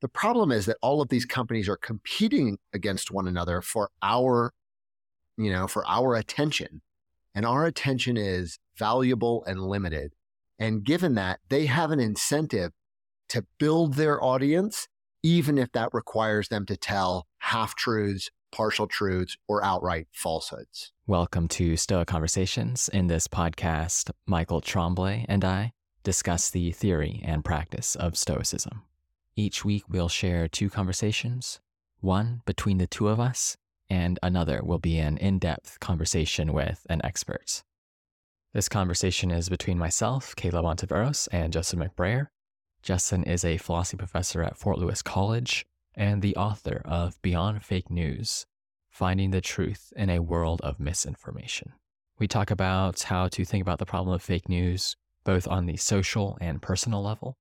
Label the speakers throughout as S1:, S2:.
S1: The problem is that all of these companies are competing against one another for our, you know, for our attention. And our attention is valuable and limited. And given that, they have an incentive to build their audience, even if that requires them to tell half truths, partial truths, or outright falsehoods.
S2: Welcome to Stoa Conversations. In this podcast, Michael Tremblay and I discuss the theory and practice of Stoicism. Each week, we'll share two conversations, one between the two of us, and another will be an in depth conversation with an expert. This conversation is between myself, Caleb Ontiveros, and Justin McBrayer. Justin is a philosophy professor at Fort Lewis College and the author of Beyond Fake News Finding the Truth in a World of Misinformation. We talk about how to think about the problem of fake news, both on the social and personal level.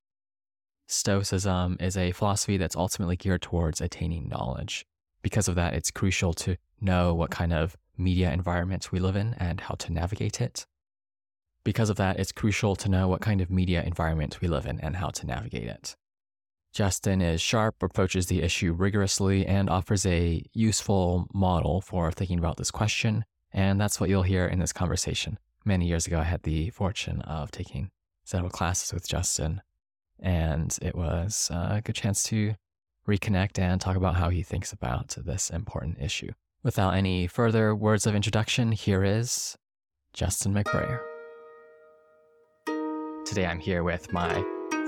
S2: Stoicism is a philosophy that's ultimately geared towards attaining knowledge. Because of that, it's crucial to know what kind of media environment we live in and how to navigate it. Because of that, it's crucial to know what kind of media environment we live in and how to navigate it. Justin is sharp, approaches the issue rigorously, and offers a useful model for thinking about this question. And that's what you'll hear in this conversation. Many years ago, I had the fortune of taking several classes with Justin, and it was a good chance to reconnect and talk about how he thinks about this important issue. Without any further words of introduction, here is Justin McBrayer. Today I'm here with my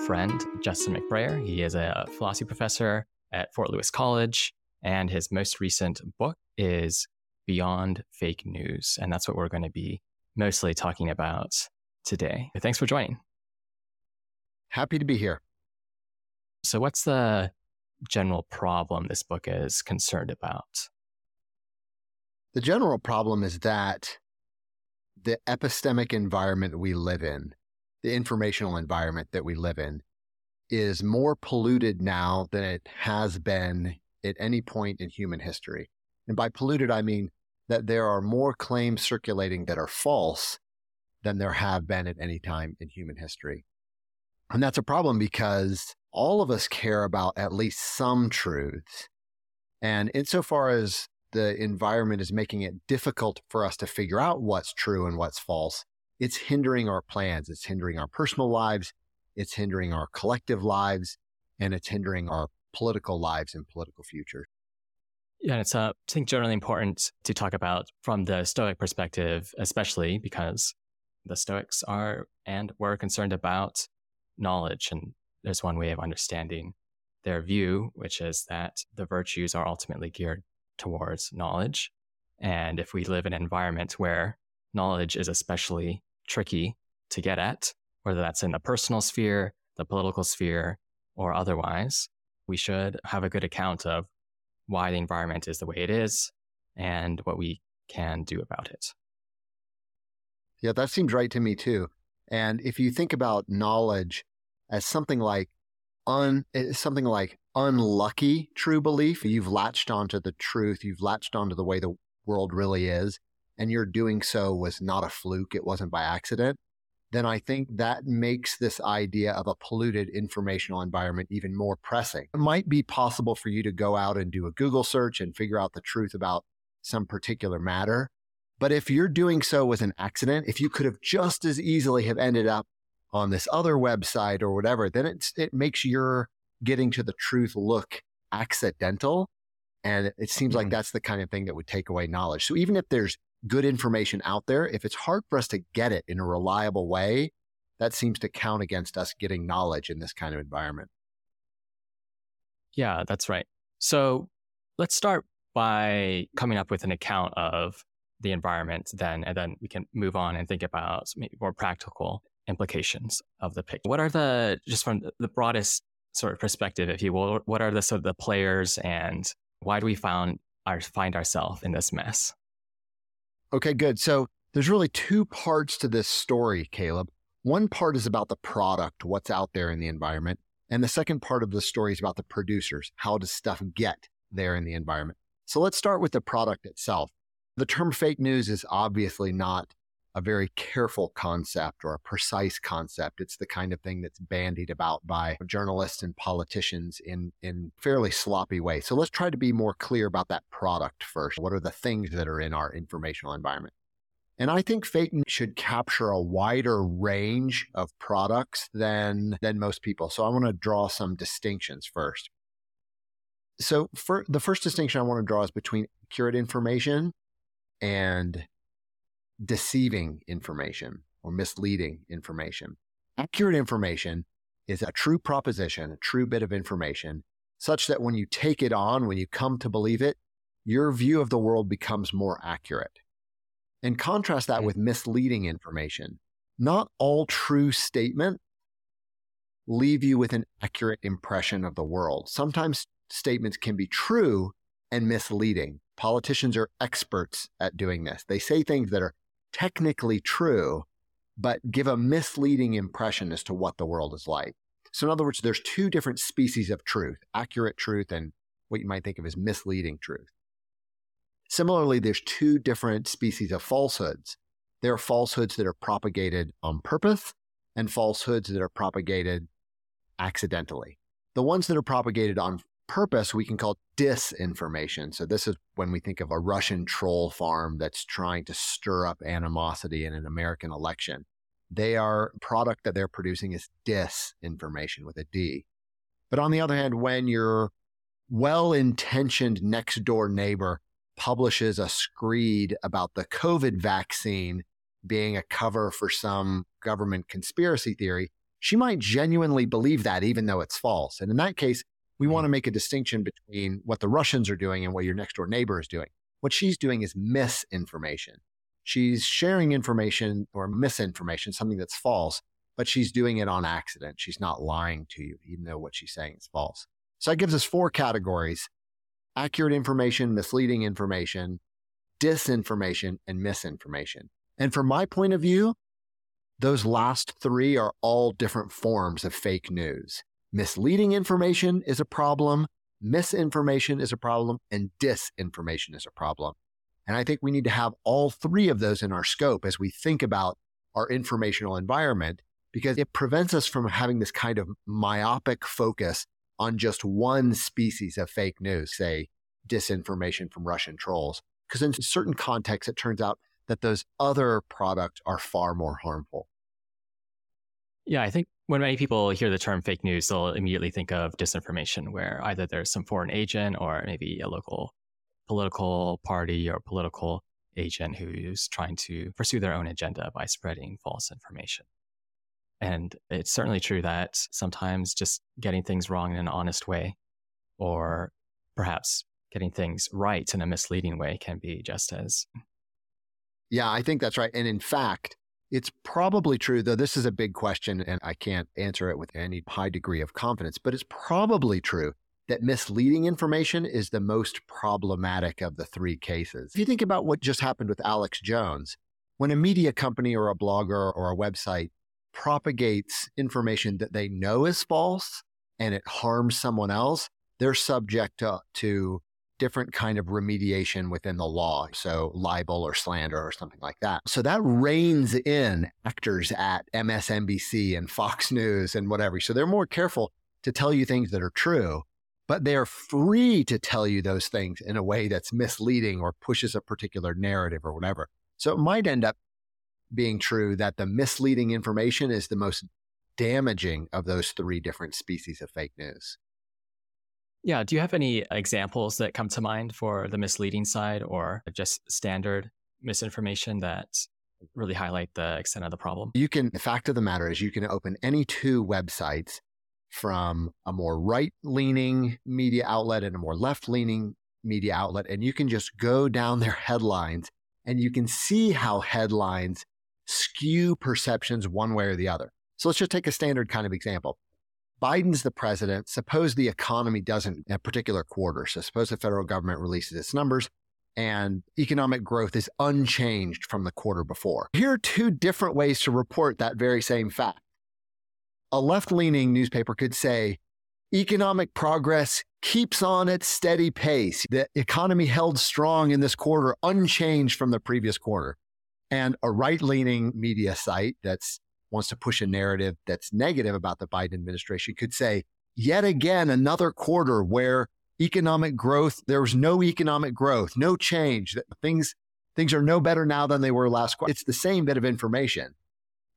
S2: friend, Justin McBrayer. He is a philosophy professor at Fort Lewis College, and his most recent book is Beyond Fake News. And that's what we're going to be mostly talking about today. Thanks for joining.
S1: Happy to be here.
S2: So, what's the general problem this book is concerned about?
S1: The general problem is that the epistemic environment we live in the informational environment that we live in is more polluted now than it has been at any point in human history. And by polluted, I mean that there are more claims circulating that are false than there have been at any time in human history. And that's a problem because all of us care about at least some truths. And insofar as the environment is making it difficult for us to figure out what's true and what's false, it's hindering our plans. It's hindering our personal lives. It's hindering our collective lives and it's hindering our political lives and political future.
S2: Yeah, and it's, uh, I think, generally important to talk about from the Stoic perspective, especially because the Stoics are and were concerned about knowledge. And there's one way of understanding their view, which is that the virtues are ultimately geared towards knowledge. And if we live in an environment where knowledge is especially tricky to get at, whether that's in the personal sphere, the political sphere, or otherwise. We should have a good account of why the environment is the way it is and what we can do about it.
S1: Yeah, that seems right to me too. And if you think about knowledge as something like un eh, something like unlucky true belief, you've latched onto the truth, you've latched onto the way the world really is, and your doing so was not a fluke, it wasn't by accident, then I think that makes this idea of a polluted informational environment even more pressing. It might be possible for you to go out and do a Google search and figure out the truth about some particular matter. But if you're doing so with an accident, if you could have just as easily have ended up on this other website or whatever, then it's, it makes your getting to the truth look accidental. And it seems mm-hmm. like that's the kind of thing that would take away knowledge. So even if there's good information out there, if it's hard for us to get it in a reliable way, that seems to count against us getting knowledge in this kind of environment.
S2: Yeah, that's right. So let's start by coming up with an account of the environment then, and then we can move on and think about maybe more practical implications of the pick. What are the, just from the broadest sort of perspective, if you will, what are the sort of the players and why do we found our, find ourselves in this mess?
S1: Okay, good. So there's really two parts to this story, Caleb. One part is about the product, what's out there in the environment. And the second part of the story is about the producers. How does stuff get there in the environment? So let's start with the product itself. The term fake news is obviously not a very careful concept or a precise concept. It's the kind of thing that's bandied about by journalists and politicians in, in fairly sloppy ways. So let's try to be more clear about that product first. What are the things that are in our informational environment? And I think fake news should capture a wider range of products than, than most people. So I want to draw some distinctions first. So for the first distinction I want to draw is between accurate information and deceiving information or misleading information. Accurate information is a true proposition, a true bit of information, such that when you take it on, when you come to believe it, your view of the world becomes more accurate. And contrast that hmm. with misleading information. Not all true statements leave you with an accurate impression of the world. Sometimes statements can be true and misleading. Politicians are experts at doing this. They say things that are technically true, but give a misleading impression as to what the world is like. So, in other words, there's two different species of truth accurate truth and what you might think of as misleading truth. Similarly, there's two different species of falsehoods. There are falsehoods that are propagated on purpose and falsehoods that are propagated accidentally. The ones that are propagated on purpose we can call disinformation. So this is when we think of a Russian troll farm that's trying to stir up animosity in an American election. They are product that they're producing is disinformation with a D. But on the other hand, when your well-intentioned next door neighbor publishes a screed about the COVID vaccine being a cover for some government conspiracy theory, she might genuinely believe that even though it's false. And in that case, we want to mm-hmm. make a distinction between what the Russians are doing and what your next door neighbor is doing. What she's doing is misinformation. She's sharing information or misinformation, something that's false, but she's doing it on accident. She's not lying to you, even though what she's saying is false. So that gives us four categories accurate information, misleading information, disinformation, and misinformation. And from my point of view, those last three are all different forms of fake news. Misleading information is a problem, misinformation is a problem, and disinformation is a problem. And I think we need to have all three of those in our scope as we think about our informational environment because it prevents us from having this kind of myopic focus on just one species of fake news, say disinformation from Russian trolls. Because in certain contexts, it turns out that those other products are far more harmful.
S2: Yeah, I think when many people hear the term fake news, they'll immediately think of disinformation, where either there's some foreign agent or maybe a local political party or political agent who's trying to pursue their own agenda by spreading false information. And it's certainly true that sometimes just getting things wrong in an honest way, or perhaps getting things right in a misleading way, can be just as.
S1: Yeah, I think that's right. And in fact, it's probably true, though this is a big question and I can't answer it with any high degree of confidence, but it's probably true that misleading information is the most problematic of the three cases. If you think about what just happened with Alex Jones, when a media company or a blogger or a website propagates information that they know is false and it harms someone else, they're subject to, to different kind of remediation within the law. So libel or slander or something like that. So that reins in actors at MSNBC and Fox News and whatever. So they're more careful to tell you things that are true, but they're free to tell you those things in a way that's misleading or pushes a particular narrative or whatever. So it might end up being true that the misleading information is the most damaging of those three different species of fake news.
S2: Yeah. Do you have any examples that come to mind for the misleading side or just standard misinformation that really highlight the extent of the problem?
S1: You can, the fact of the matter is, you can open any two websites from a more right leaning media outlet and a more left leaning media outlet, and you can just go down their headlines and you can see how headlines skew perceptions one way or the other. So let's just take a standard kind of example. Biden's the president. Suppose the economy doesn't in a particular quarter. So suppose the federal government releases its numbers and economic growth is unchanged from the quarter before. Here are two different ways to report that very same fact. A left leaning newspaper could say, economic progress keeps on at steady pace. The economy held strong in this quarter, unchanged from the previous quarter. And a right leaning media site that's wants to push a narrative that's negative about the Biden administration could say, yet again, another quarter where economic growth, there was no economic growth, no change, that things, things are no better now than they were last quarter. It's the same bit of information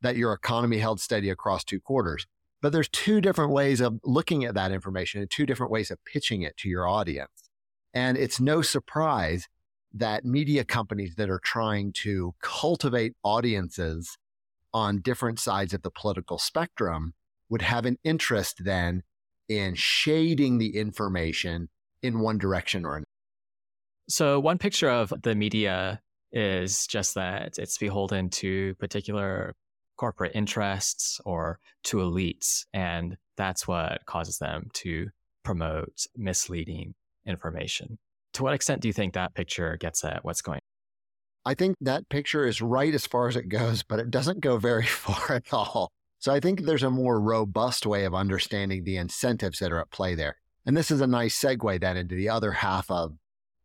S1: that your economy held steady across two quarters. But there's two different ways of looking at that information and two different ways of pitching it to your audience. And it's no surprise that media companies that are trying to cultivate audiences on different sides of the political spectrum would have an interest then in shading the information in one direction or another.
S2: So, one picture of the media is just that it's beholden to particular corporate interests or to elites. And that's what causes them to promote misleading information. To what extent do you think that picture gets at what's going?
S1: I think that picture is right as far as it goes, but it doesn't go very far at all. So I think there's a more robust way of understanding the incentives that are at play there. And this is a nice segue then into the other half of,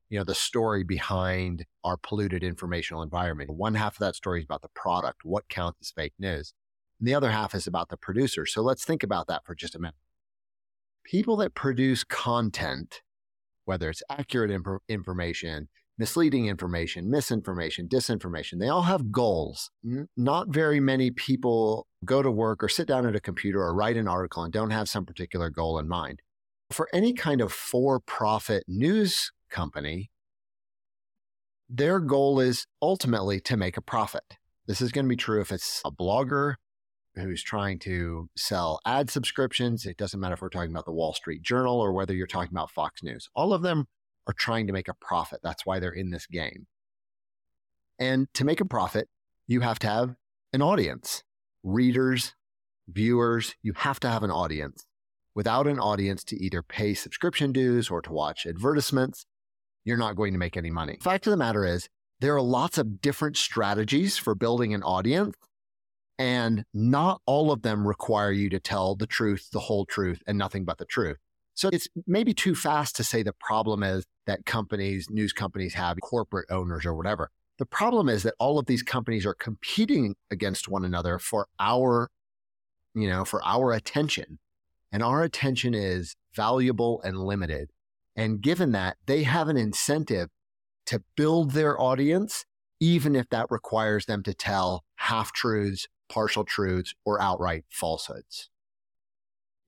S1: you know, the story behind our polluted informational environment. One half of that story is about the product, what counts as fake news. And the other half is about the producer. So let's think about that for just a minute. People that produce content, whether it's accurate imp- information, misleading information, misinformation, disinformation. They all have goals. Not very many people go to work or sit down at a computer or write an article and don't have some particular goal in mind. For any kind of for profit news company, their goal is ultimately to make a profit. This is going to be true if it's a blogger who's trying to sell ad subscriptions. It doesn't matter if we're talking about the Wall Street Journal or whether you're talking about Fox News. All of them are trying to make a profit. That's why they're in this game. And to make a profit, you have to have an audience, readers, viewers. You have to have an audience. Without an audience to either pay subscription dues or to watch advertisements, you're not going to make any money. Fact of the matter is, there are lots of different strategies for building an audience, and not all of them require you to tell the truth, the whole truth, and nothing but the truth. So it's maybe too fast to say the problem is that companies, news companies have corporate owners or whatever. The problem is that all of these companies are competing against one another for our, you know, for our attention. And our attention is valuable and limited. And given that, they have an incentive to build their audience, even if that requires them to tell half truths, partial truths, or outright falsehoods.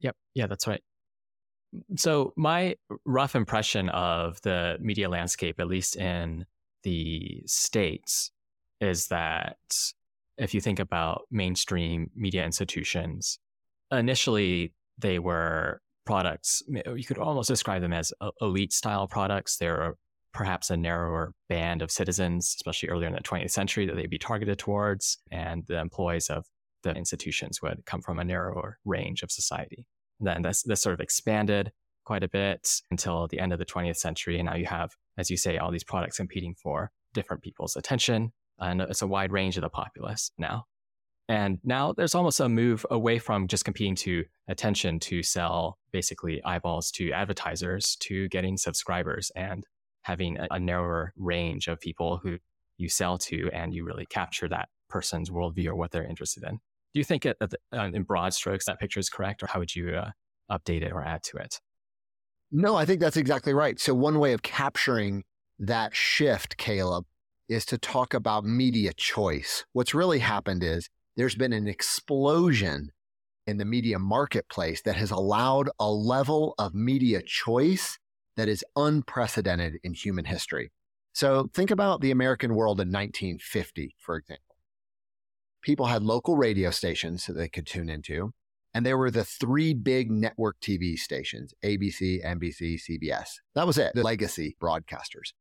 S2: Yep. Yeah, that's right. So, my rough impression of the media landscape, at least in the States, is that if you think about mainstream media institutions, initially they were products, you could almost describe them as uh, elite style products. They're perhaps a narrower band of citizens, especially earlier in the 20th century, that they'd be targeted towards. And the employees of the institutions would come from a narrower range of society then this, this sort of expanded quite a bit until the end of the 20th century. And now you have, as you say, all these products competing for different people's attention. And it's a wide range of the populace now. And now there's almost a move away from just competing to attention to sell basically eyeballs to advertisers to getting subscribers and having a, a narrower range of people who you sell to and you really capture that person's worldview or what they're interested in. Do you think it, uh, in broad strokes that picture is correct, or how would you uh, update it or add to it?
S1: No, I think that's exactly right. So, one way of capturing that shift, Caleb, is to talk about media choice. What's really happened is there's been an explosion in the media marketplace that has allowed a level of media choice that is unprecedented in human history. So, think about the American world in 1950, for example people had local radio stations that they could tune into. And there were the three big network TV stations ABC, NBC, CBS. That was it, the legacy broadcasters.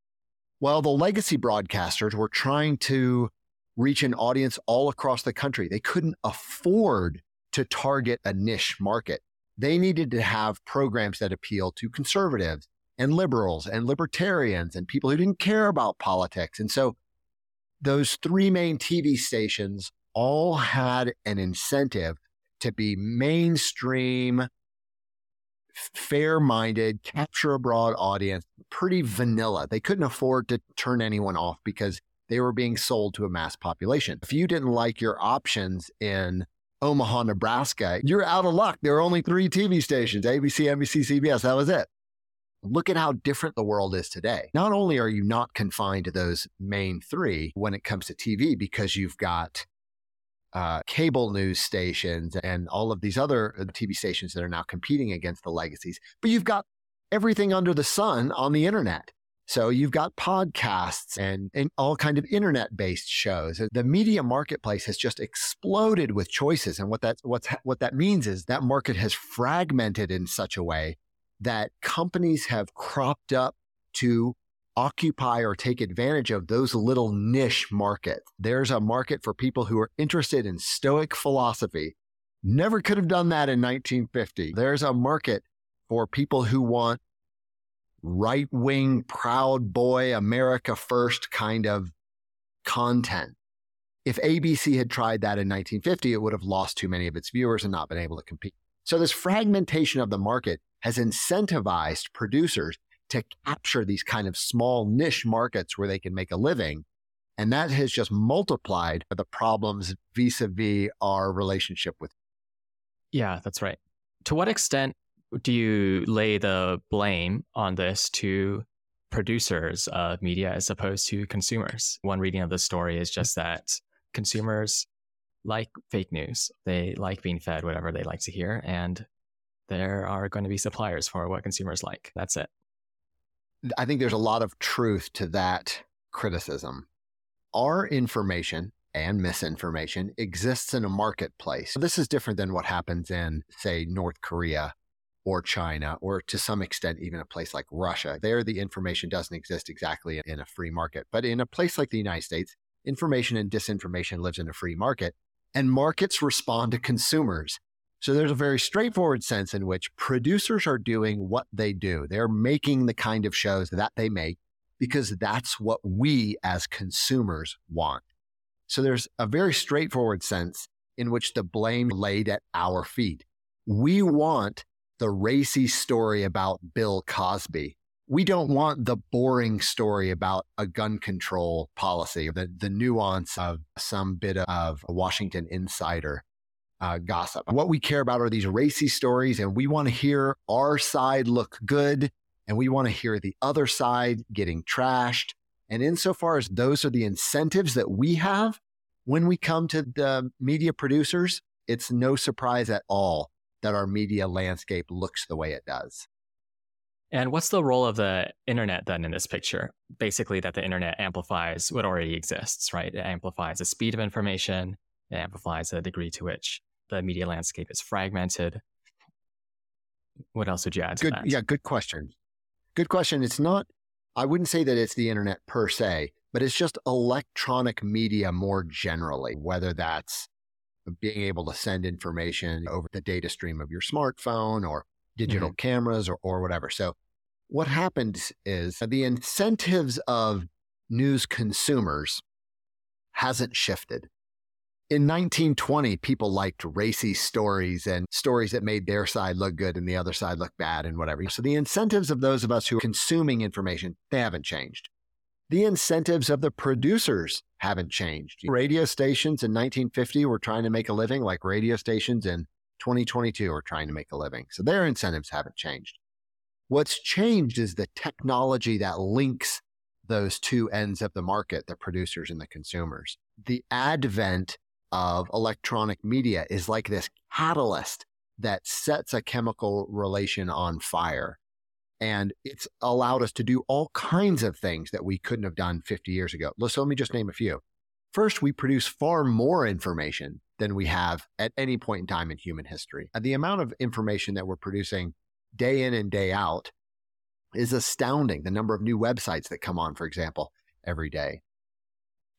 S1: Well, the legacy broadcasters were trying to reach an audience all across the country. They couldn't afford to target a niche market. They needed to have programs that appeal to conservatives and liberals and libertarians and people who didn't care about politics. And so those three main TV stations all had an incentive to be mainstream, fair minded, capture a broad audience, pretty vanilla. They couldn't afford to turn anyone off because they were being sold to a mass population. If you didn't like your options in Omaha, Nebraska, you're out of luck. There are only three TV stations ABC, NBC, CBS. That was it. Look at how different the world is today. Not only are you not confined to those main three when it comes to TV, because you've got uh, cable news stations and all of these other uh, TV stations that are now competing against the legacies, but you've got everything under the sun on the internet. So you've got podcasts and, and all kind of internet based shows. The media marketplace has just exploded with choices. And what that, what's, what that means is that market has fragmented in such a way that companies have cropped up to occupy or take advantage of those little niche markets. There's a market for people who are interested in Stoic philosophy. Never could have done that in 1950. There's a market for people who want right wing, proud boy, America first kind of content. If ABC had tried that in 1950, it would have lost too many of its viewers and not been able to compete. So, this fragmentation of the market has incentivized producers to capture these kind of small niche markets where they can make a living. And that has just multiplied the problems vis a vis our relationship with.
S2: Yeah, that's right. To what extent do you lay the blame on this to producers of media as opposed to consumers? One reading of the story is just that consumers like fake news. They like being fed whatever they like to hear, and there are going to be suppliers for what consumers like. That's it.
S1: I think there's a lot of truth to that criticism. Our information and misinformation exists in a marketplace. This is different than what happens in, say, North Korea or China, or to some extent, even a place like Russia. There, the information doesn't exist exactly in a free market. But in a place like the United States, information and disinformation lives in a free market, and markets respond to consumers. So there's a very straightforward sense in which producers are doing what they do. They're making the kind of shows that they make because that's what we as consumers want. So there's a very straightforward sense in which the blame laid at our feet. We want the racy story about Bill Cosby. We don't want the boring story about a gun control policy, the, the nuance of some bit of a Washington insider uh, gossip. What we care about are these racy stories, and we want to hear our side look good, and we want to hear the other side getting trashed. And insofar as those are the incentives that we have when we come to the media producers, it's no surprise at all that our media landscape looks the way it does.
S2: And what's the role of the internet then in this picture? Basically, that the internet amplifies what already exists, right? It amplifies the speed of information, it amplifies the degree to which the media landscape is fragmented. What else would you add to
S1: good,
S2: that?
S1: Yeah, good question. Good question. It's not, I wouldn't say that it's the internet per se, but it's just electronic media more generally, whether that's being able to send information over the data stream of your smartphone or digital mm-hmm. cameras or, or whatever. So, what happens is the incentives of news consumers hasn't shifted. In 1920, people liked racy stories and stories that made their side look good and the other side look bad and whatever. So the incentives of those of us who are consuming information, they haven't changed the incentives of the producers haven't changed. Radio stations in 1950 were trying to make a living like radio stations in 2022 are trying to make a living. So their incentives haven't changed. What's changed is the technology that links those two ends of the market, the producers and the consumers. The advent of electronic media is like this catalyst that sets a chemical relation on fire and it's allowed us to do all kinds of things that we couldn't have done 50 years ago. So let me just name a few. First, we produce far more information than we have at any point in time in human history. And The amount of information that we're producing day in and day out is astounding. The number of new websites that come on, for example, every day.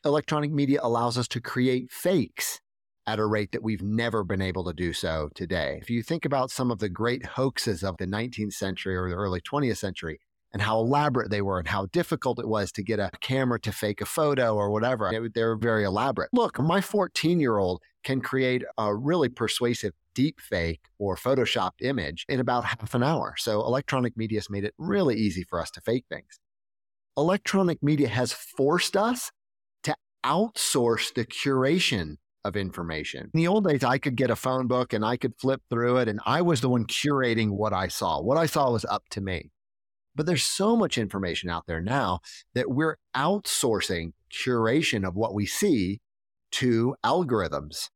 S1: Electronic media allows us to create fakes at a rate that we've never been able to do so today. If you think about some of the great hoaxes of the 19th century or the early 20th century, and how elaborate they were and how difficult it was to get a camera to fake a photo or whatever. They're very elaborate. Look, my 14 year old can create a really persuasive deep fake or photoshopped image in about half an hour. So electronic media has made it really easy for us to fake things. Electronic media has forced us outsource the curation of information. In the old days, I could get a phone book and I could flip through it, and I was the one curating what I saw. What I saw was up to me. But there's so much information out there now that we're outsourcing curation of what we see to algorithms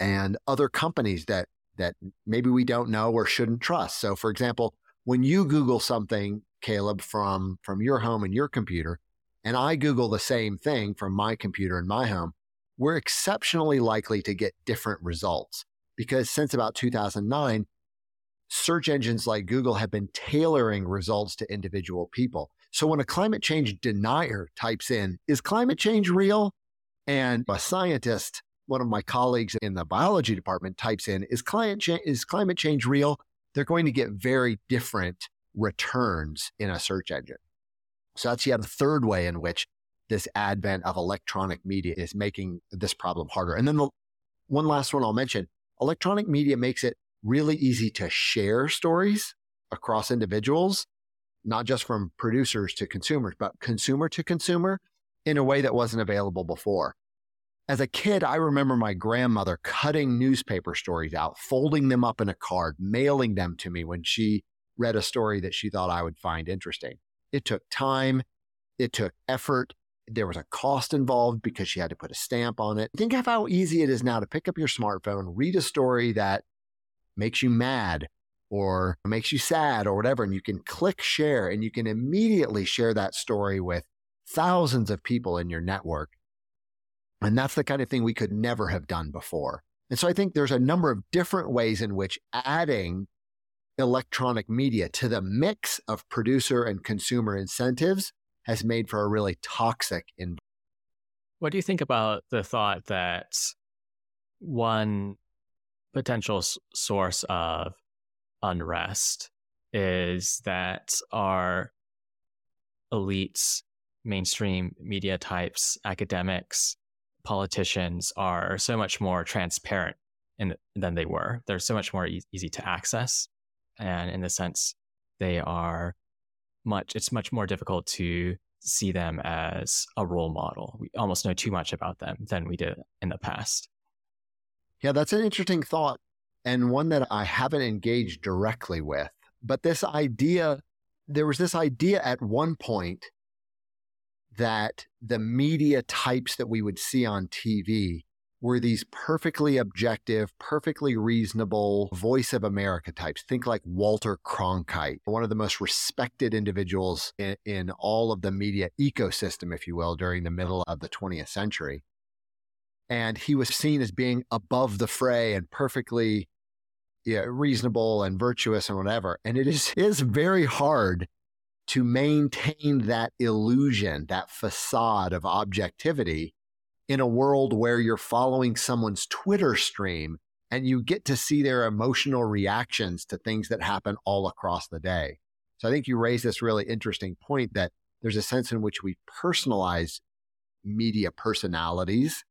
S1: and other companies that that maybe we don't know or shouldn't trust. So for example, when you Google something, Caleb, from from your home and your computer, and I Google the same thing from my computer in my home, we're exceptionally likely to get different results because since about 2009, search engines like Google have been tailoring results to individual people. So when a climate change denier types in, is climate change real? And a scientist, one of my colleagues in the biology department types in, is climate, cha- is climate change real? They're going to get very different returns in a search engine. So that's yet a third way in which this advent of electronic media is making this problem harder. And then the one last one I'll mention electronic media makes it really easy to share stories across individuals, not just from producers to consumers, but consumer to consumer in a way that wasn't available before. As a kid, I remember my grandmother cutting newspaper stories out, folding them up in a card, mailing them to me when she read a story that she thought I would find interesting. It took time, it took effort, there was a cost involved because she had to put a stamp on it. Think of how easy it is now to pick up your smartphone, read a story that makes you mad or makes you sad or whatever, and you can click share and you can immediately share that story with thousands of people in your network. And that's the kind of thing we could never have done before. And so I think there's a number of different ways in which adding electronic media to the mix of producer and consumer incentives has made for a really toxic environment.
S2: What do you think about the thought that one potential s- source of unrest is that our elites, mainstream media types, academics, politicians are so much more transparent in, than they were. They're so much more e- easy to access. And in the sense, they are much, it's much more difficult to see them as a role model. We almost know too much about them than we did in the past.
S1: Yeah, that's an interesting thought and one that I haven't engaged directly with. But this idea, there was this idea at one point that the media types that we would see on TV were these perfectly objective, perfectly reasonable voice of America types. Think like Walter Cronkite, one of the most respected individuals in, in, all of the media ecosystem, if you will, during the middle of the 20th century. And he was seen as being above the fray and perfectly yeah, reasonable and virtuous and whatever. And it is, is very hard to maintain that illusion, that facade of objectivity in a world where you're following someone's Twitter stream and you get to see their emotional reactions to things that happen all across the day. So I think you raise this really interesting point that there's a sense in which we personalize media personalities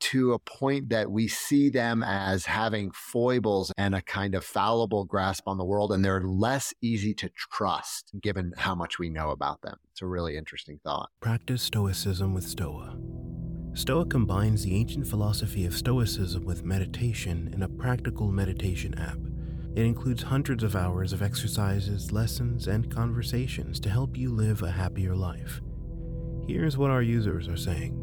S1: to a point that we see them as having foibles and a kind of fallible grasp on the world, and they're less easy to trust given how much we know about them. It's a really interesting thought.
S3: Practice Stoicism with Stoa. Stoa combines the ancient philosophy of Stoicism with meditation in a practical meditation app. It includes hundreds of hours of exercises, lessons, and conversations to help you live a happier life. Here's what our users are saying.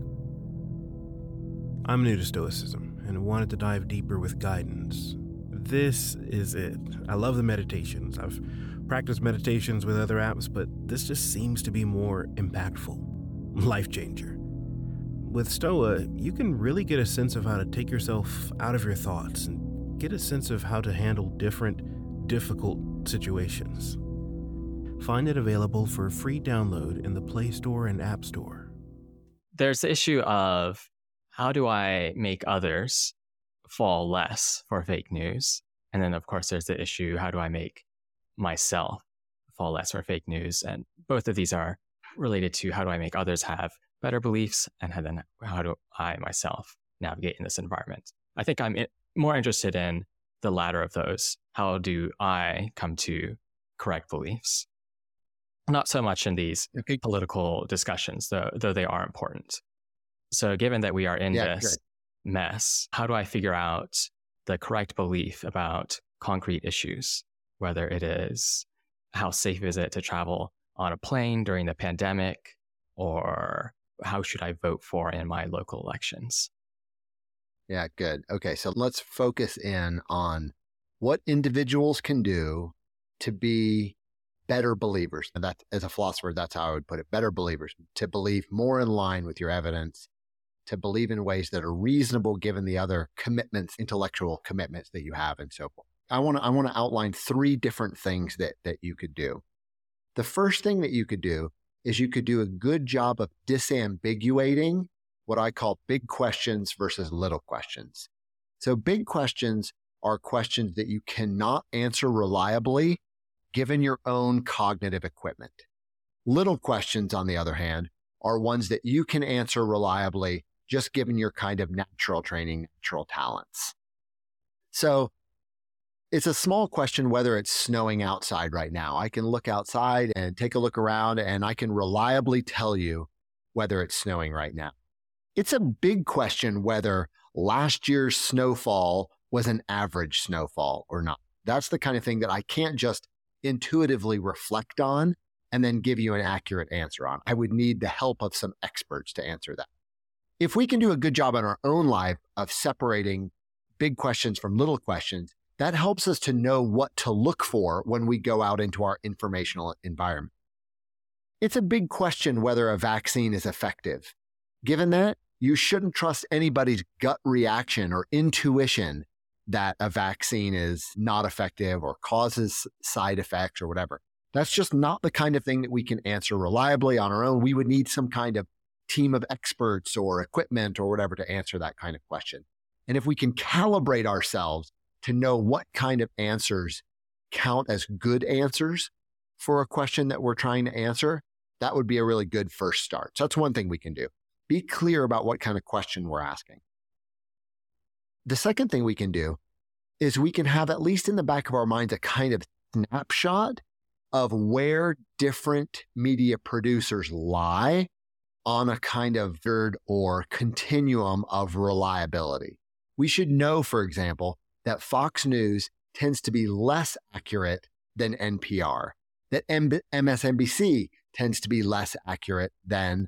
S3: I'm new to Stoicism and wanted to dive deeper with guidance. This is it. I love the meditations. I've practiced meditations with other apps, but this just seems to be more impactful. Life changer. With Stoa, you can really get a sense of how to take yourself out of your thoughts and get a sense of how to handle different, difficult situations. Find it available for free download in the Play Store and App Store.
S2: There's the issue of how do I make others fall less for fake news? And then, of course, there's the issue how do I make myself fall less for fake news? And both of these are related to how do I make others have better beliefs and then how do I myself navigate in this environment? I think I'm eh, more interested in the latter of those. How do I come to correct beliefs? Not so much in these okay. political discussions, though, though they are important. So, given that we are in
S1: Yeah,
S2: this mess, how do I figure out the correct belief about concrete issues, whether it is how safe is it to travel on a plane during the pandemic, or how should I vote for in my local elections?
S1: Yeah, good. Okay, so let's focus in on what individuals can do to be better believers. And that, as a philosopher, that's how I would put it better believers, to believe more in line with your evidence, to believe in ways that are reasonable given the other commitments, intellectual commitments that you have, and so forth. I want to I want to outline three different things that that you could do. The first thing that you could do is you could do a good job of disambiguating what I call big questions versus little questions. So big questions are questions that you cannot answer reliably given your own cognitive equipment. Little questions, on the other hand, are ones that you can answer reliably just given your kind of natural training, natural talents. So it's a small question whether it's snowing outside right now. I can look outside and take a look around and I can reliably tell you whether it's snowing right now. It's a big question whether last year's snowfall was an average snowfall or not. That's the kind of thing that I can't just intuitively reflect on and then give you an accurate answer on. I would need the help of some experts to answer that. If we can do a good job in our own life of separating big questions from little questions, that helps us to know what to look for when we go out into our informational environment. It's a big question whether a vaccine is effective. Given that, you shouldn't trust anybody's gut reaction or intuition that a vaccine is not effective or causes side effects or whatever. That's just not the kind of thing that we can answer reliably on our own. We would need some kind of team of experts or equipment or whatever to answer that kind of question. And if we can calibrate ourselves to know what kind of answers count as good answers for a question that we're trying to answer, that would be a really good first start. So that's one thing we can do. Be clear about what kind of question we're asking. The second thing we can do is we can have, at least in the back of our minds, a kind of snapshot of where different media producers lie on a kind of third or continuum of reliability. We should know, for example, that Fox News tends to be less accurate than NPR, that M- MSNBC tends to be less accurate than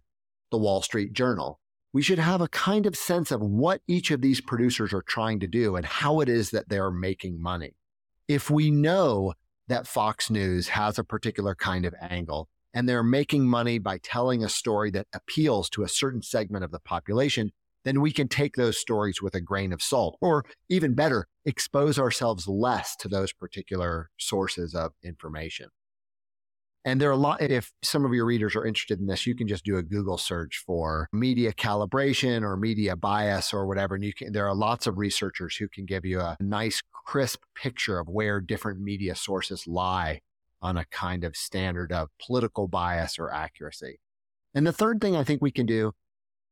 S1: the Wall Street Journal. We should have a kind of sense of what each of these producers are trying to do and how it is that they're making money. If we know that Fox News has a particular kind of angle and they're making money by telling a story that appeals to a certain segment of the population, then we can take those stories with a grain of salt, or even better, expose ourselves less to those particular sources of information. And there are a lot, if some of your readers are interested in this, you can just do a Google search for media calibration or media bias or whatever. And you can, there are lots of researchers who can give you a nice, crisp picture of where different media sources lie on a kind of standard of political bias or accuracy. And the third thing I think we can do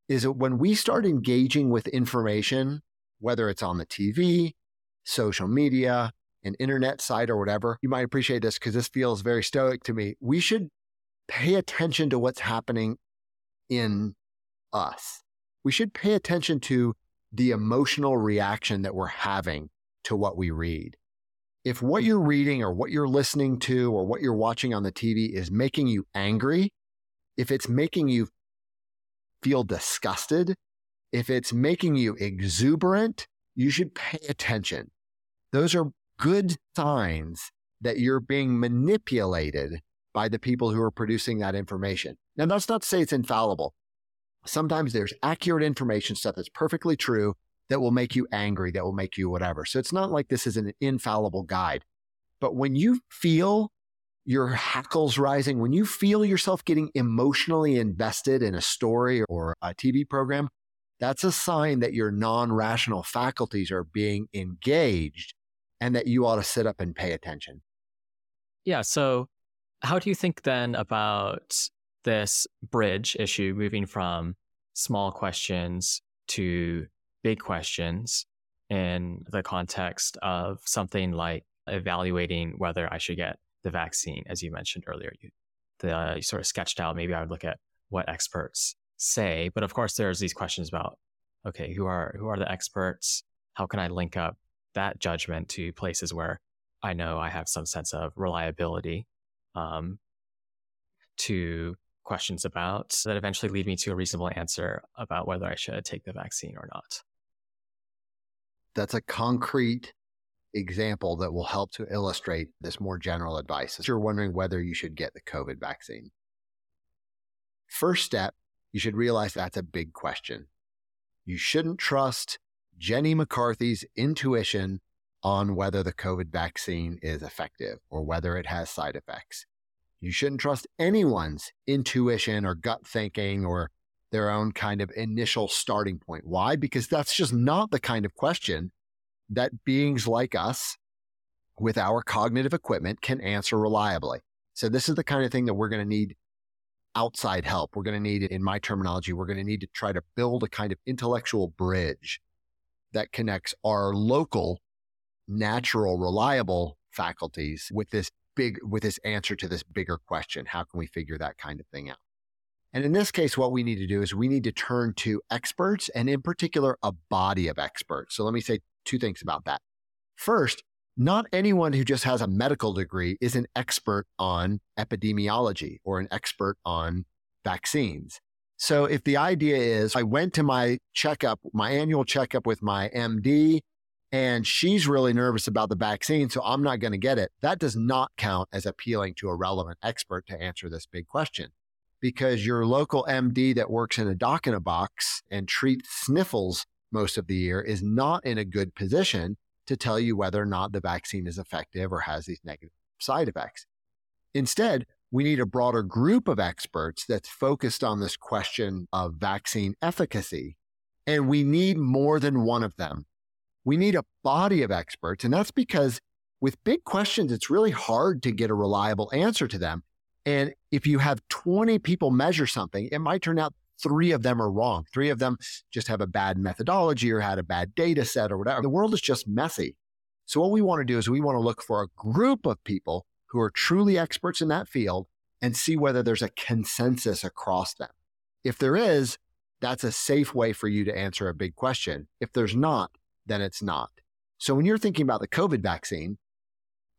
S1: is that when we start engaging with information, whether it's on the TV, social media, an internet site, or whatever, you might appreciate this because this feels very stoic to me. We should pay attention to what's happening in us. We should pay attention to the emotional reaction that we're having to what we read. If what you're reading or what you're listening to or what you're watching on the TV is making you angry, if it's making you feel disgusted, if it's making you exuberant, you should pay attention. Those are good signs that you're being manipulated by the people who are producing that information. Now, that's not to say it's infallible. Sometimes there's accurate information, stuff that's perfectly true, that will make you angry, that will make you whatever. So it's not like this is an infallible guide. But when you feel your hackles rising, when you feel yourself getting emotionally invested in a story or a TV program, that's a sign that your non rational faculties are being engaged and that you ought to sit up and pay attention.
S2: Yeah. So, how do you think then about this bridge issue moving from small questions to big questions in the context of something like evaluating whether I should get the vaccine, as you mentioned earlier. You, the, uh, you sort of sketched out maybe I would look at what experts say. But of course, there's these questions about, okay, who are who are the experts? How can I link up that judgment to places where I know I have some sense of reliability um, to questions about that eventually lead me to a reasonable answer about whether I should take the vaccine or not.
S1: That's a concrete example that will help to illustrate this more general advice. If you're wondering whether you should get the COVID vaccine, first step, you should realize that's a big question. You shouldn't trust Jenny McCarthy's intuition on whether the COVID vaccine is effective or whether it has side effects. You shouldn't trust anyone's intuition or gut thinking or their own kind of initial starting point. Why? Because that's just not the kind of question that beings like us with our cognitive equipment can answer reliably. So this is the kind of thing that we're going to need outside help. We're going to need, in my terminology, we're going to need to try to build a kind of intellectual bridge that connects our local natural, reliable faculties with this big, with this answer to this bigger question. How can we figure that kind of thing out? And in this case, what we need to do is we need to turn to experts and in particular, a body of experts. So let me say two things about that. First, not anyone who just has a medical degree is an expert on epidemiology or an expert on vaccines. So if the idea is I went to my checkup, my annual checkup with my MD, and she's really nervous about the vaccine, so I'm not going to get it. That does not count as appealing to a relevant expert to answer this big question because your local MD that works in a doc in a box and treats sniffles most of the year is not in a good position to tell you whether or not the vaccine is effective or has these negative side effects. Instead, we need a broader group of experts that's focused on this question of vaccine efficacy. And we need more than one of them we need a body of experts. And that's because with big questions, it's really hard to get a reliable answer to them. And if you have 20 people measure something, it might turn out three of them are wrong. Three of them just have a bad methodology or had a bad data set or whatever. The world is just messy. So what we want to do is we want to look for a group of people who are truly experts in that field and see whether there's a consensus across them. If there is, that's a safe way for you to answer a big question. If there's not, then it's not. So when you're thinking about the COVID vaccine,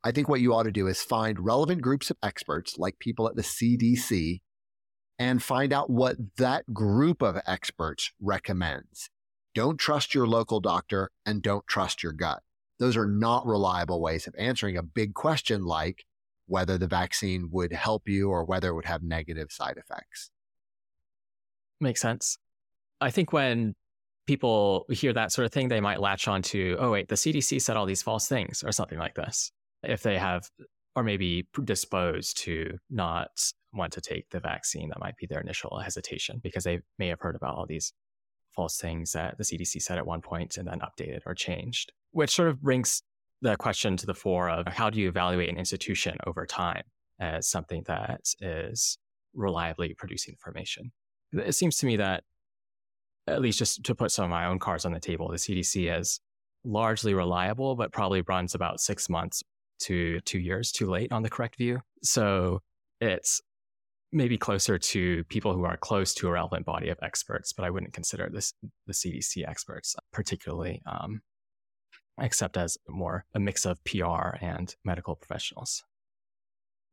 S1: I think what you ought to do is find relevant groups of experts, like people at the CDC, and find out what that group of experts recommends. Don't trust your local doctor and don't trust your gut. Those are not reliable ways of answering a big question like whether the vaccine would help you or whether it would have negative side effects.
S2: Makes sense. I think when people hear that sort of thing, they might latch on to, oh, wait, the CDC said all these false things or something like this. If they have, or maybe disposed to not want to take the vaccine, that might be their initial hesitation because they may have heard about all these false things that the CDC said at one point and then updated or changed, which sort of brings the question to the fore of how do you evaluate an institution over time as something that is reliably producing information? It seems to me that at least just to put some of my own cards on the table, the CDC is largely reliable, but probably runs about six months to two years too late on the correct view. So it's maybe closer to people who are close to a relevant body of experts, but I wouldn't consider this the CDC experts particularly, um, except as more a mix of PR and medical professionals.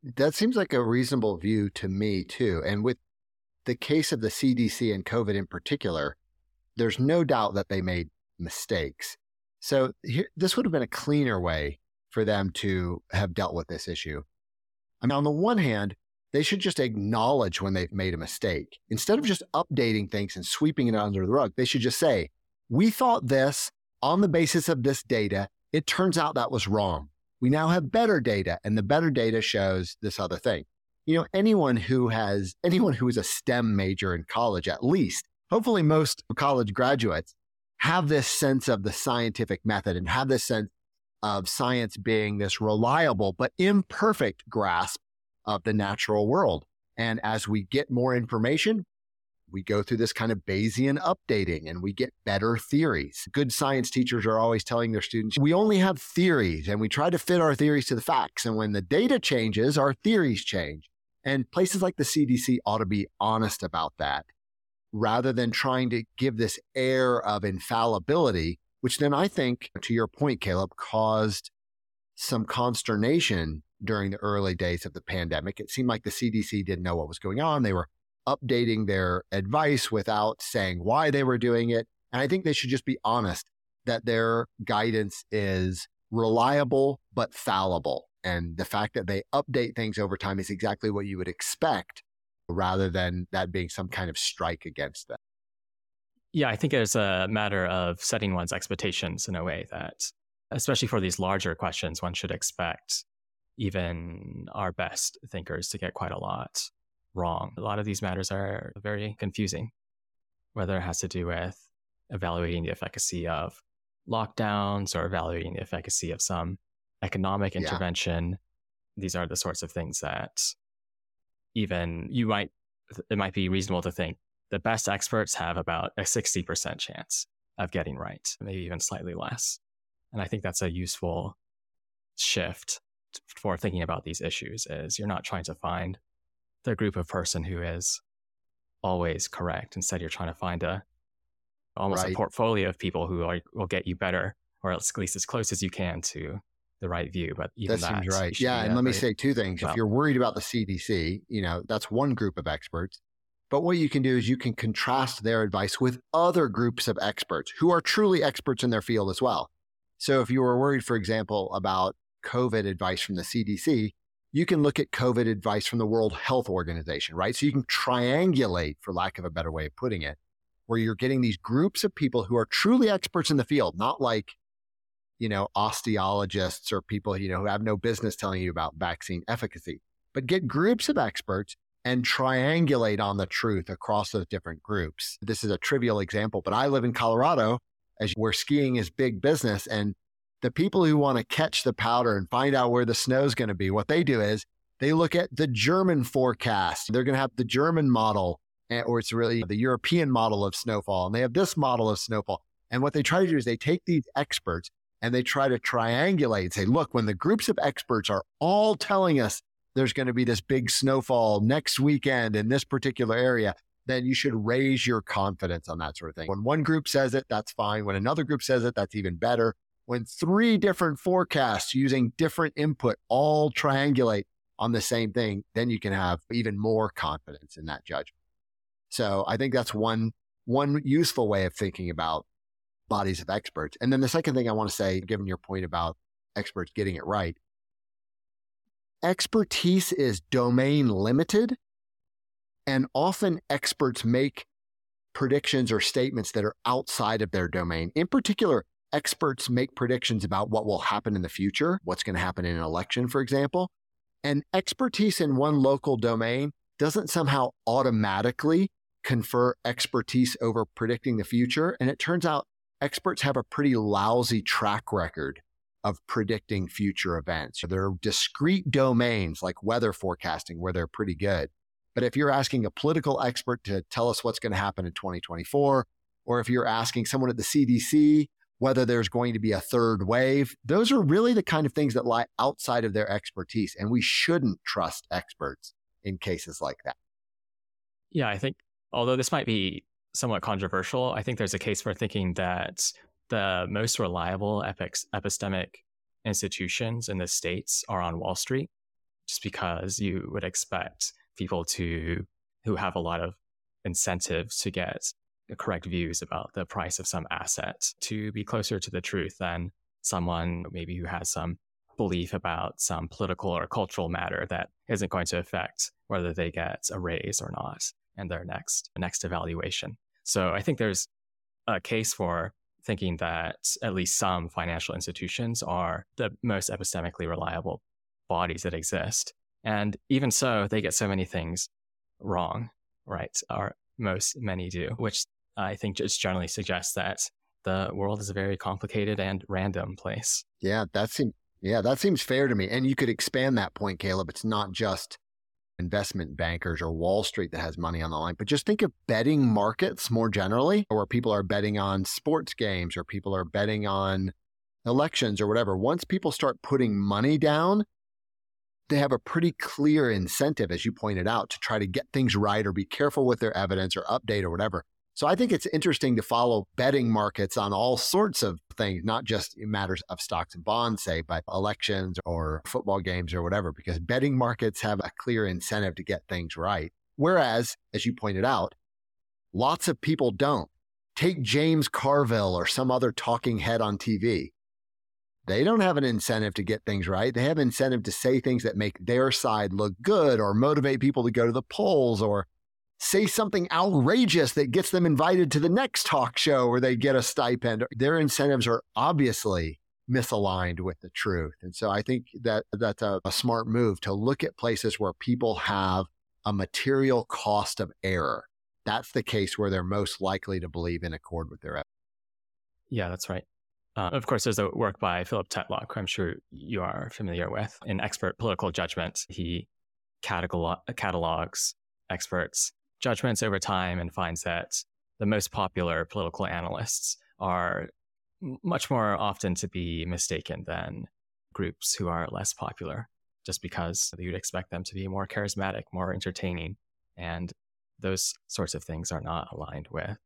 S1: That seems like a reasonable view to me too. And with the case of the CDC and COVID in particular, there's no doubt that they made mistakes. So here, this would have been a cleaner way for them to have dealt with this issue. I mean, on the one hand, they should just acknowledge when they've made a mistake. Instead of just updating things and sweeping it under the rug, they should just say, we thought this on the basis of this data. It turns out that was wrong. We now have better data, and the better data shows this other thing. You know, anyone who has, anyone who is a STEM major in college, at least, hopefully most college graduates have this sense of the scientific method and have this sense of science being this reliable but imperfect grasp of the natural world. And as we get more information, we go through this kind of Bayesian updating and we get better theories. Good science teachers are always telling their students, we only have theories and we try to fit our theories to the facts. And when the data changes, our theories change. And places like the CDC ought to be honest about that rather than trying to give this air of infallibility, which then I think, to your point, Caleb, caused some consternation during the early days of the pandemic. It seemed like the CDC didn't know what was going on. They were updating their advice without saying why they were doing it. And I think they should just be honest that their guidance is reliable but fallible. And the fact that they update things over time is exactly what you would expect rather than that being some kind of strike against them.
S2: Yeah, I think it's a matter of setting one's expectations in a way that, especially for these larger questions, one should expect even our best thinkers to get quite a lot wrong. A lot of these matters are very confusing, whether it has to do with evaluating the efficacy of lockdowns or evaluating the efficacy of some economic intervention. Yeah. These are the sorts of things that even you might, it might be reasonable to think the best experts have about a 60% chance of getting right, maybe even slightly less. And I think that's a useful shift for thinking about these issues is you're not trying to find the group of person who is always correct. Instead, you're trying to find a almost right. a portfolio of people who are, will get you better, or at least as close as you can to the right view. But even that,
S1: that seems right. Yeah, and let me say two things. Well, if you're worried about the CDC, you know that's one group of experts. But what you can do is you can contrast their advice with other groups of experts who are truly experts in their field as well. So if you were worried, for example, about COVID advice from the CDC, you can look at COVID advice from the World Health Organization, right? So you can triangulate, for lack of a better way of putting it, where you're getting these groups of people who are truly experts in the field, not like, you know, osteologists or people, you know, who have no business telling you about vaccine efficacy, but get groups of experts and triangulate on the truth across those different groups. This is a trivial example, but I live in Colorado as where skiing is big business and the people who want to catch the powder and find out where the snow is going to be, what they do is they look at the German forecast. They're going to have the German model, eh, or it's really the European model of snowfall, and they have this model of snowfall. And what they try to do is they take these experts and they try to triangulate and say, look, when the groups of experts are all telling us there's going to be this big snowfall next weekend in this particular area, then you should raise your confidence on that sort of thing. When one group says it, that's fine. When another group says it, that's even better when three different forecasts using different input all triangulate on the same thing, then you can have even more confidence in that judgment. So I think that's one, one useful way of thinking about bodies of experts. And then the second thing I want to say, given your point about experts getting it right, expertise is domain limited. And often experts make predictions or statements that are outside of their domain. In particular, experts make predictions about what will happen in the future, what's going to happen in an election, for example. And expertise in one local domain doesn't somehow automatically confer expertise over predicting the future. And it turns out experts have a pretty lousy track record of predicting future events. There are discrete domains like weather forecasting where they're pretty good. But if you're asking a political expert to tell us what's going to happen in 2024, or if you're asking someone at the CDC whether there's going to be a third wave. Those are really the kind of things that lie outside of their expertise. And we shouldn't trust experts in cases like that.
S2: Yeah, I think, although this might be somewhat controversial, I think there's a case for thinking that the most reliable epistemic institutions in the States are on Wall Street, just because you would expect people to who have a lot of incentives to get the correct views about the price of some asset to be closer to the truth than someone maybe who has some belief about some political or cultural matter that isn't going to affect whether they get a raise or not in their next next evaluation. So I think there's a case for thinking that at least some financial institutions are the most epistemically reliable bodies that exist. And even so, they get so many things wrong, right? Or most many do, which I think just generally suggests that the world is a very complicated and random place.
S1: Yeah, that seems yeah, that seems fair to me. And you could expand that point, Caleb. It's not just investment bankers or Wall Street that has money on the line, but just think of betting markets more generally, where people are betting on sports games or people are betting on elections or whatever. Once people start putting money down, they have a pretty clear incentive, as you pointed out, to try to get things right or be careful with their evidence or update or whatever. So I think it's interesting to follow betting markets on all sorts of things, not just matters of stocks and bonds, say, but elections or football games or whatever, because betting markets have a clear incentive to get things right. Whereas, as you pointed out, lots of people don't. Take James Carville or some other talking head on TV. They don't have an incentive to get things right. They have incentive to say things that make their side look good or motivate people to go to the polls or say something outrageous that gets them invited to the next talk show where they get a stipend. Their incentives are obviously misaligned with the truth. And so I think that that's a, a smart move to look at places where people have a material cost of error. That's the case where they're most likely to believe in accord with their evidence.
S2: Yeah, that's right. Uh, of course, there's a work by Philip Tetlock, who I'm sure you are familiar with. In Expert Political Judgment, he catalog- catalogs experts' judgments over time and finds that the most popular political analysts are much more often to be mistaken than groups who are less popular, just because you'd expect them to be more charismatic, more entertaining. And those sorts of things are not aligned with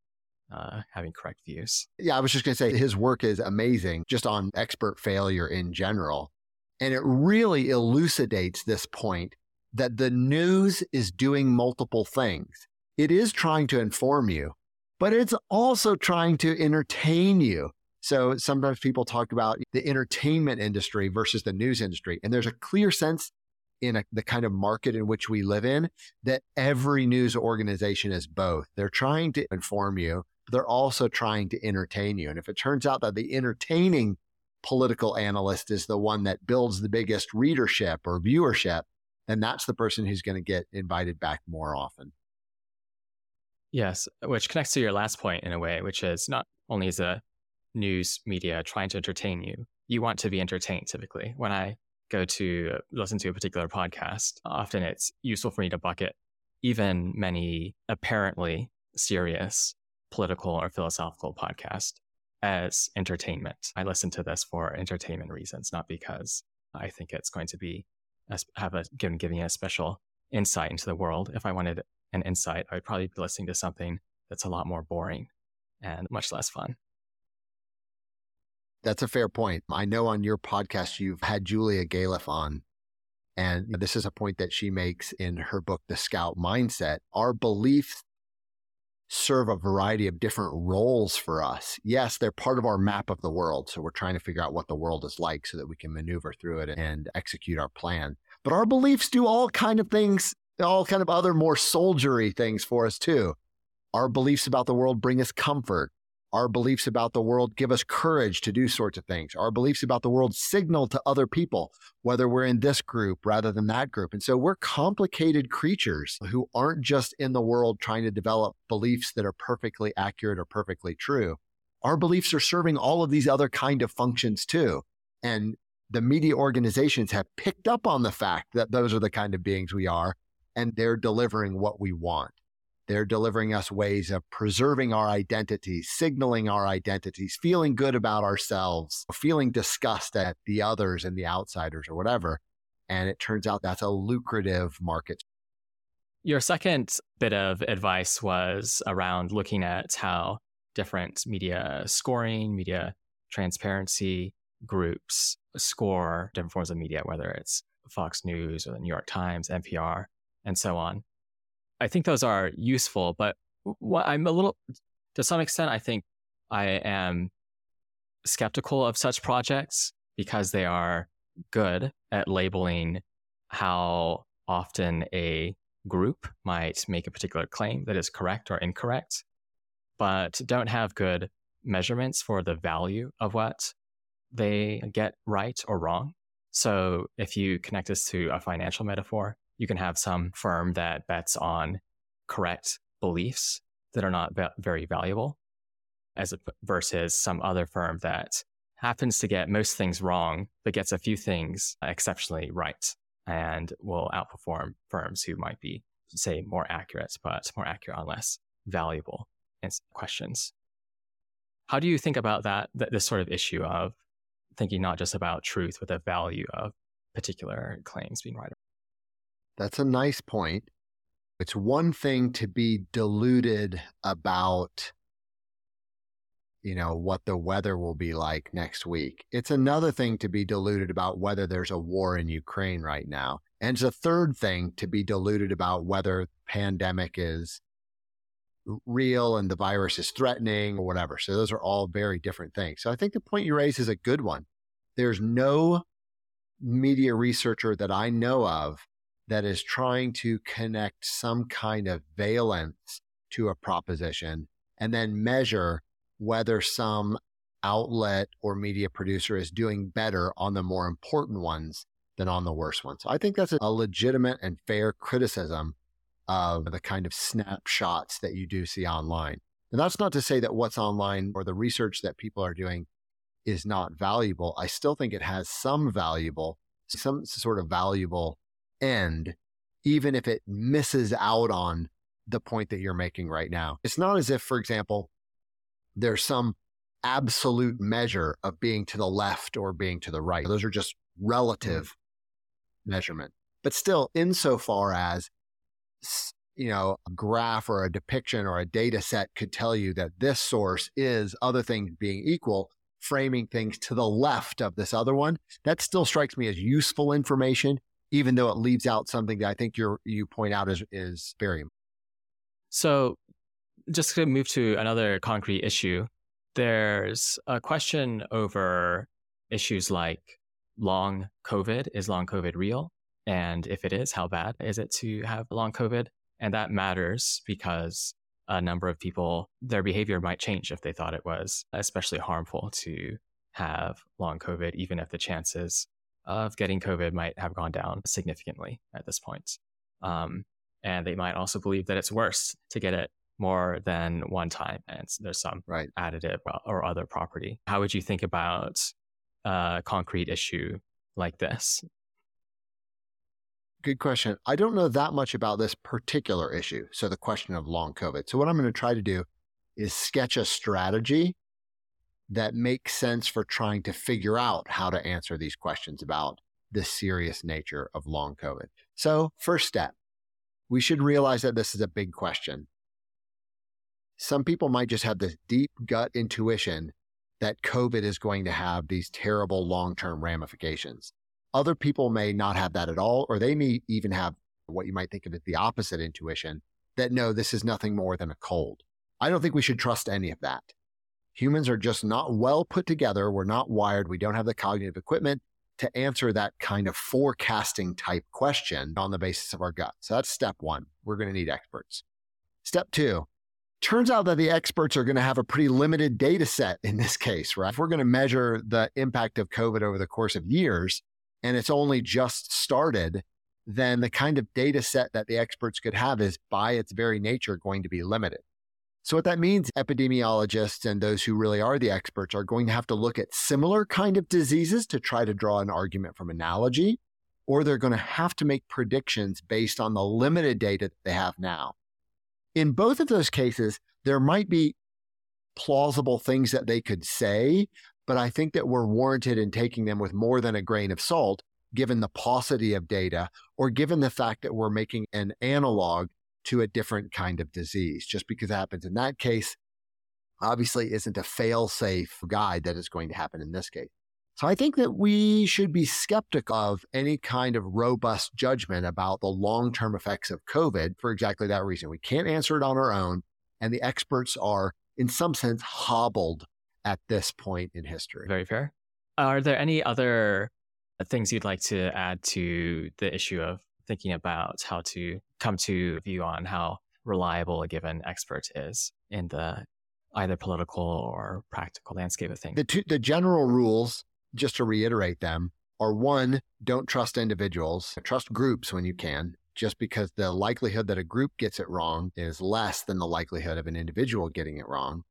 S2: uh, having correct views.
S1: Yeah, I was just going to say his work is amazing just on expert failure in general. And it really elucidates this point that the news is doing multiple things. It is trying to inform you, but it's also trying to entertain you. So sometimes people talk about the entertainment industry versus the news industry. And there's a clear sense in a, the kind of market in which we live in that every news organization is both. They're trying to inform you, but they're also trying to entertain you. And if it turns out that the entertaining political analyst is the one that builds the biggest readership or viewership, then that's the person who's going to get invited back more often.
S2: Yes, which connects to your last point in a way, which is not only is a news media trying to entertain you, you want to be entertained typically. When I go to listen to a particular podcast, often it's useful for me to bucket even many apparently serious political or philosophical podcast as entertainment. I listen to this for entertainment reasons, not because I think it's going to be have a given giving a special insight into the world. If I wanted an insight, I would probably be listening to something that's a lot more boring and much less fun.
S1: That's a fair point. I know on your podcast you've had Julia Galef on, and this is a point that she makes in her book, The Scout Mindset. Our beliefs serve a variety of different roles for us. Yes, they're part of our map of the world. So we're trying to figure out what the world is like so that we can maneuver through it and execute our plan. But our beliefs do all kind of things, all kind of other more soldiery things for us too. Our beliefs about the world bring us comfort. Our beliefs about the world give us courage to do sorts of things. Our beliefs about the world signal to other people, whether we're in this group rather than that group. And so we're complicated creatures who aren't just in the world trying to develop beliefs that are perfectly accurate or perfectly true. Our beliefs are serving all of these other kind of functions too. And the media organizations have picked up on the fact that those are the kind of beings we are, and they're delivering what we want. They're delivering us ways of preserving our identities, signaling our identities, feeling good about ourselves, feeling disgust at the others and the outsiders or whatever. And it turns out that's a lucrative market.
S2: Your second bit of advice was around looking at how different media scoring, media transparency groups score different forms of media, whether it's Fox News or the New York Times, NPR, and so on. I think those are useful, but I'm a little, to some extent, I think I am skeptical of such projects because they are good at labeling how often a group might make a particular claim that is correct or incorrect, but don't have good measurements for the value of what they get right or wrong. So if you connect this to a financial metaphor, you can have some firm that bets on correct beliefs that are not very valuable as a, versus some other firm that happens to get most things wrong, but gets a few things exceptionally right and will outperform firms who might be, say, more accurate, but more accurate on less valuable questions. How do you think about that, this sort of issue of thinking not just about truth, but the value of particular claims being right.
S1: That's a nice point. It's one thing to be deluded about you know what the weather will be like next week. It's another thing to be deluded about whether there's a war in Ukraine right now. And it's a third thing to be deluded about whether the pandemic is real and the virus is threatening or whatever. So those are all very different things. So I think the point you raise is a good one. There's no media researcher that I know of that is trying to connect some kind of valence to a proposition and then measure whether some outlet or media producer is doing better on the more important ones than on the worst ones. So I think that's a legitimate and fair criticism of the kind of snapshots that you do see online. And that's not to say that what's online or the research that people are doing is not valuable. I still think it has some valuable, some sort of valuable end, even if it misses out on the point that you're making right now. It's not as if, for example, there's some absolute measure of being to the left or being to the right. Those are just relative mm-hmm. measurement. But still, insofar as you know, a graph or a depiction or a data set could tell you that this source is other things being equal, framing things to the left of this other one, that still strikes me as useful information, even though it leaves out something that I think you you point out is, is very important.
S2: So just to move to another concrete issue, there's a question over issues like long COVID. Is long COVID real? And if it is, how bad is it to have long COVID? And that matters because a number of people, their behavior might change if they thought it was especially harmful to have long COVID, even if the chances of getting COVID might have gone down significantly at this point. Um, and they might also believe that it's worse to get it more than one time and there's some
S1: right.
S2: additive or other property. How would you think about a concrete issue like this?
S1: Good question. I don't know that much about this particular issue. So, the question of long COVID. So, what I'm going to try to do is sketch a strategy that makes sense for trying to figure out how to answer these questions about the serious nature of long COVID. So, first step, we should realize that this is a big question. Some people might just have this deep gut intuition that COVID is going to have these terrible long term ramifications. Other people may not have that at all, or they may even have what you might think of as the opposite intuition that no, this is nothing more than a cold. I don't think we should trust any of that. Humans are just not well put together. We're not wired. We don't have the cognitive equipment to answer that kind of forecasting type question on the basis of our gut. So that's step one. We're going to need experts. Step two, turns out that the experts are going to have a pretty limited data set in this case, right? If we're going to measure the impact of COVID over the course of years, and it's only just started, then the kind of data set that the experts could have is by its very nature going to be limited. So, what that means, epidemiologists and those who really are the experts are going to have to look at similar kind of diseases to try to draw an argument from analogy, or they're going to have to make predictions based on the limited data that they have now. In both of those cases, there might be plausible things that they could say, but I think that we're warranted in taking them with more than a grain of salt, given the paucity of data or given the fact that we're making an analog to a different kind of disease. Just because it happens in that case, obviously isn't a fail safe guide that is going to happen in this case. So I think that we should be skeptical of any kind of robust judgment about the long term effects of COVID for exactly that reason. We can't answer it on our own, and the experts are, in some sense, hobbled at this point in history.
S2: Very fair. Are there any other things you'd like to add to the issue of thinking about how to come to view on how reliable a given expert is in the either political or practical landscape of things?
S1: The, two, the general rules, just to reiterate them, are one, don't trust individuals, trust groups when you can, just because the likelihood that a group gets it wrong is less than the likelihood of an individual getting it wrong.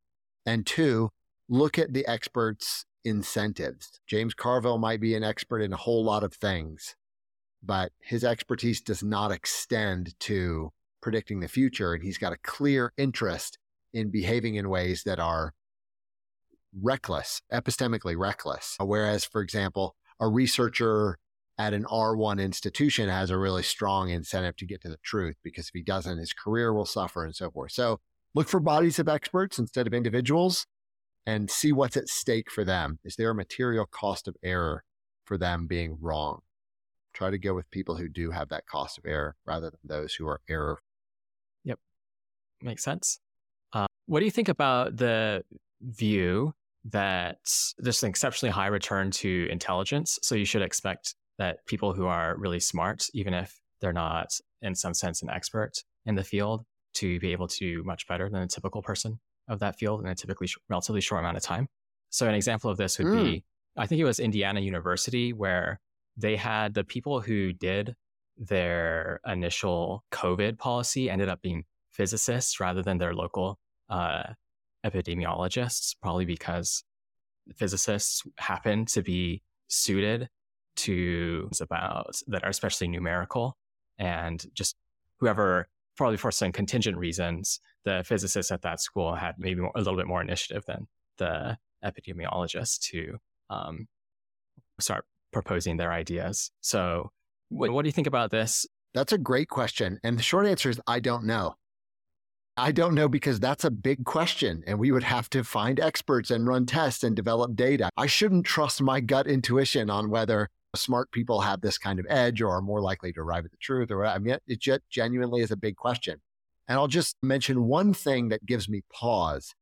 S1: And two, look at the experts' incentives. James Carville might be an expert in a whole lot of things, but his expertise does not extend to predicting the future. And he's got a clear interest in behaving in ways that are reckless, epistemically reckless. Whereas, for example, a researcher at an R1 institution has a really strong incentive to get to the truth because if he doesn't, his career will suffer and so forth. So look for bodies of experts instead of individuals and see what's at stake for them. Is there a material cost of error for them being wrong? Try to go with people who do have that cost of error rather than those who are error.
S2: Yep. Makes sense. Uh, what do you think about the view that there's an exceptionally high return to intelligence? So you should expect that people who are really smart, even if they're not in some sense an expert in the field, to be able to do much better than a typical person of that field in a typically sh- relatively short amount of time. So an example of this would mm. be, I think it was Indiana University where they had the people who did their initial COVID policy ended up being physicists rather than their local uh, epidemiologists, probably because physicists happen to be suited to about that are especially numerical and just whoever probably for some contingent reasons the physicists at that school had maybe more, a little bit more initiative than the epidemiologists to um, start proposing their ideas so what, what do you think about this
S1: that's a great question and the short answer is i don't know I don't know because that's a big question, and we would have to find experts and run tests and develop data. I shouldn't trust my gut intuition on whether smart people have this kind of edge or are more likely to arrive at the truth or I mean, it just genuinely is a big question. And I'll just mention one thing that gives me pause.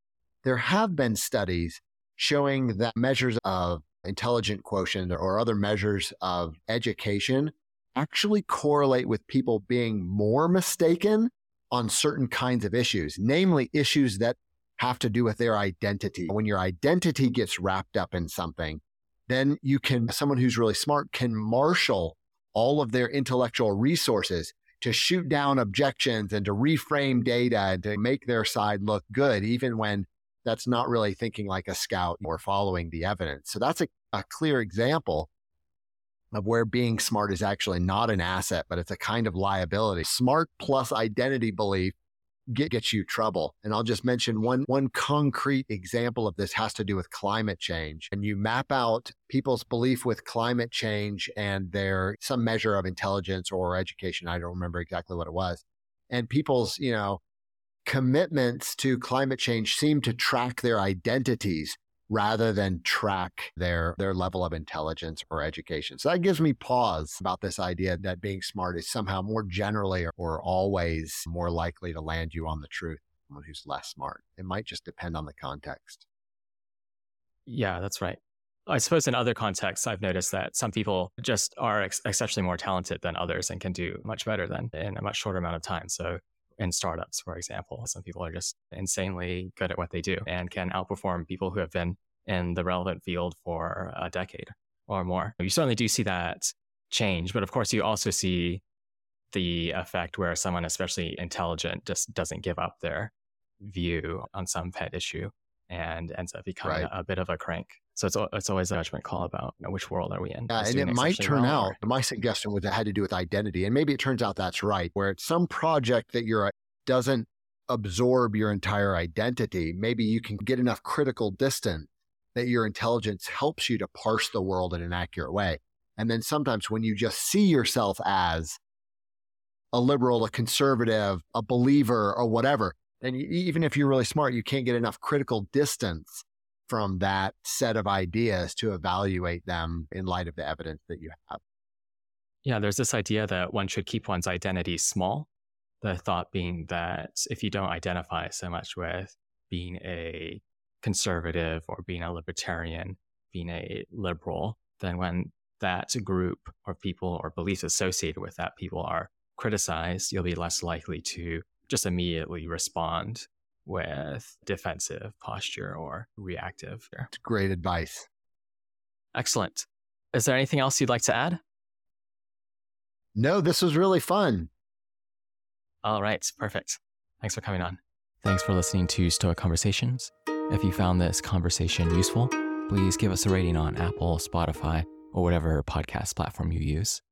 S1: There have been studies showing that measures of intelligent quotient or other measures of education actually correlate with people being more mistaken on certain kinds of issues, namely issues that have to do with their identity. When your identity gets wrapped up in something, then you can, someone who's really smart can marshal all of their intellectual resources to shoot down objections and to reframe data and to make their side look good, even when that's not really thinking like a scout or following the evidence. So that's a, a clear example of where being smart is actually not an asset, but it's a kind of liability. Smart plus identity belief get, gets you trouble. And I'll just mention one, one concrete example of this has to do with climate change. And you map out people's belief with climate change and their some measure of intelligence or education. I don't remember exactly what it was. And people's, you know, commitments to climate change seem to track their identities rather than track their their level of intelligence or education. So that gives me pause about this idea that being smart is somehow more generally or always more likely to land you on the truth than someone who's less smart. It might just depend on the context.
S2: Yeah, that's right. I suppose in other contexts, I've noticed that some people just are ex- exceptionally more talented than others and can do much better than in a much shorter amount of time. So in startups, for example. Some people are just insanely good at what they do and can outperform people who have been in the relevant field for a decade or more. You certainly do see that change, but of course, you also see the effect where someone, especially intelligent, just doesn't give up their view on some pet issue and ends up becoming right. a, a, bit of a crank. So it's, it's always a judgment call about you know, which world are we in.
S1: Yeah, and it might turn well out, or... my suggestion was it had to do with identity. And maybe it turns out that's right, where it's some project that you're uh, doesn't absorb your entire identity. Maybe you can get enough critical distance that your intelligence helps you to parse the world in an accurate way. And then sometimes when you just see yourself as a liberal, a conservative, a believer, or whatever, then you, even if you're really smart, you can't get enough critical distance from that set of ideas to evaluate them in light of the evidence that you have.
S2: Yeah, there's this idea that one should keep one's identity small. The thought being that if you don't identify so much with being a conservative or being a libertarian, being a liberal, then when that group of people or beliefs associated with that people are criticized, you'll be less likely to just immediately respond with defensive posture or reactive.
S1: It's great advice.
S2: Excellent. Is there anything else you'd like to add?
S1: No, this was really fun.
S2: All right, perfect. Thanks for coming on. Thanks for listening to Stoa Conversations. If you found this conversation useful, please give us a rating on Apple, Spotify, or whatever podcast platform you use,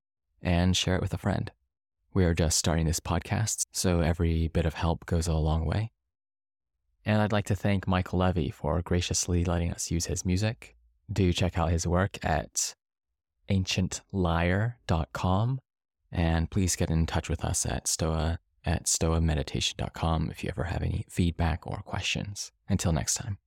S2: and share it with a friend. We are just starting this podcast, so every bit of help goes a long way. And I'd like to thank Michael Levy for graciously letting us use his music. Do check out his work at ancientlyre.com. And please get in touch with us at stoa at stoameditation.com if you ever have any feedback or questions. Until next time.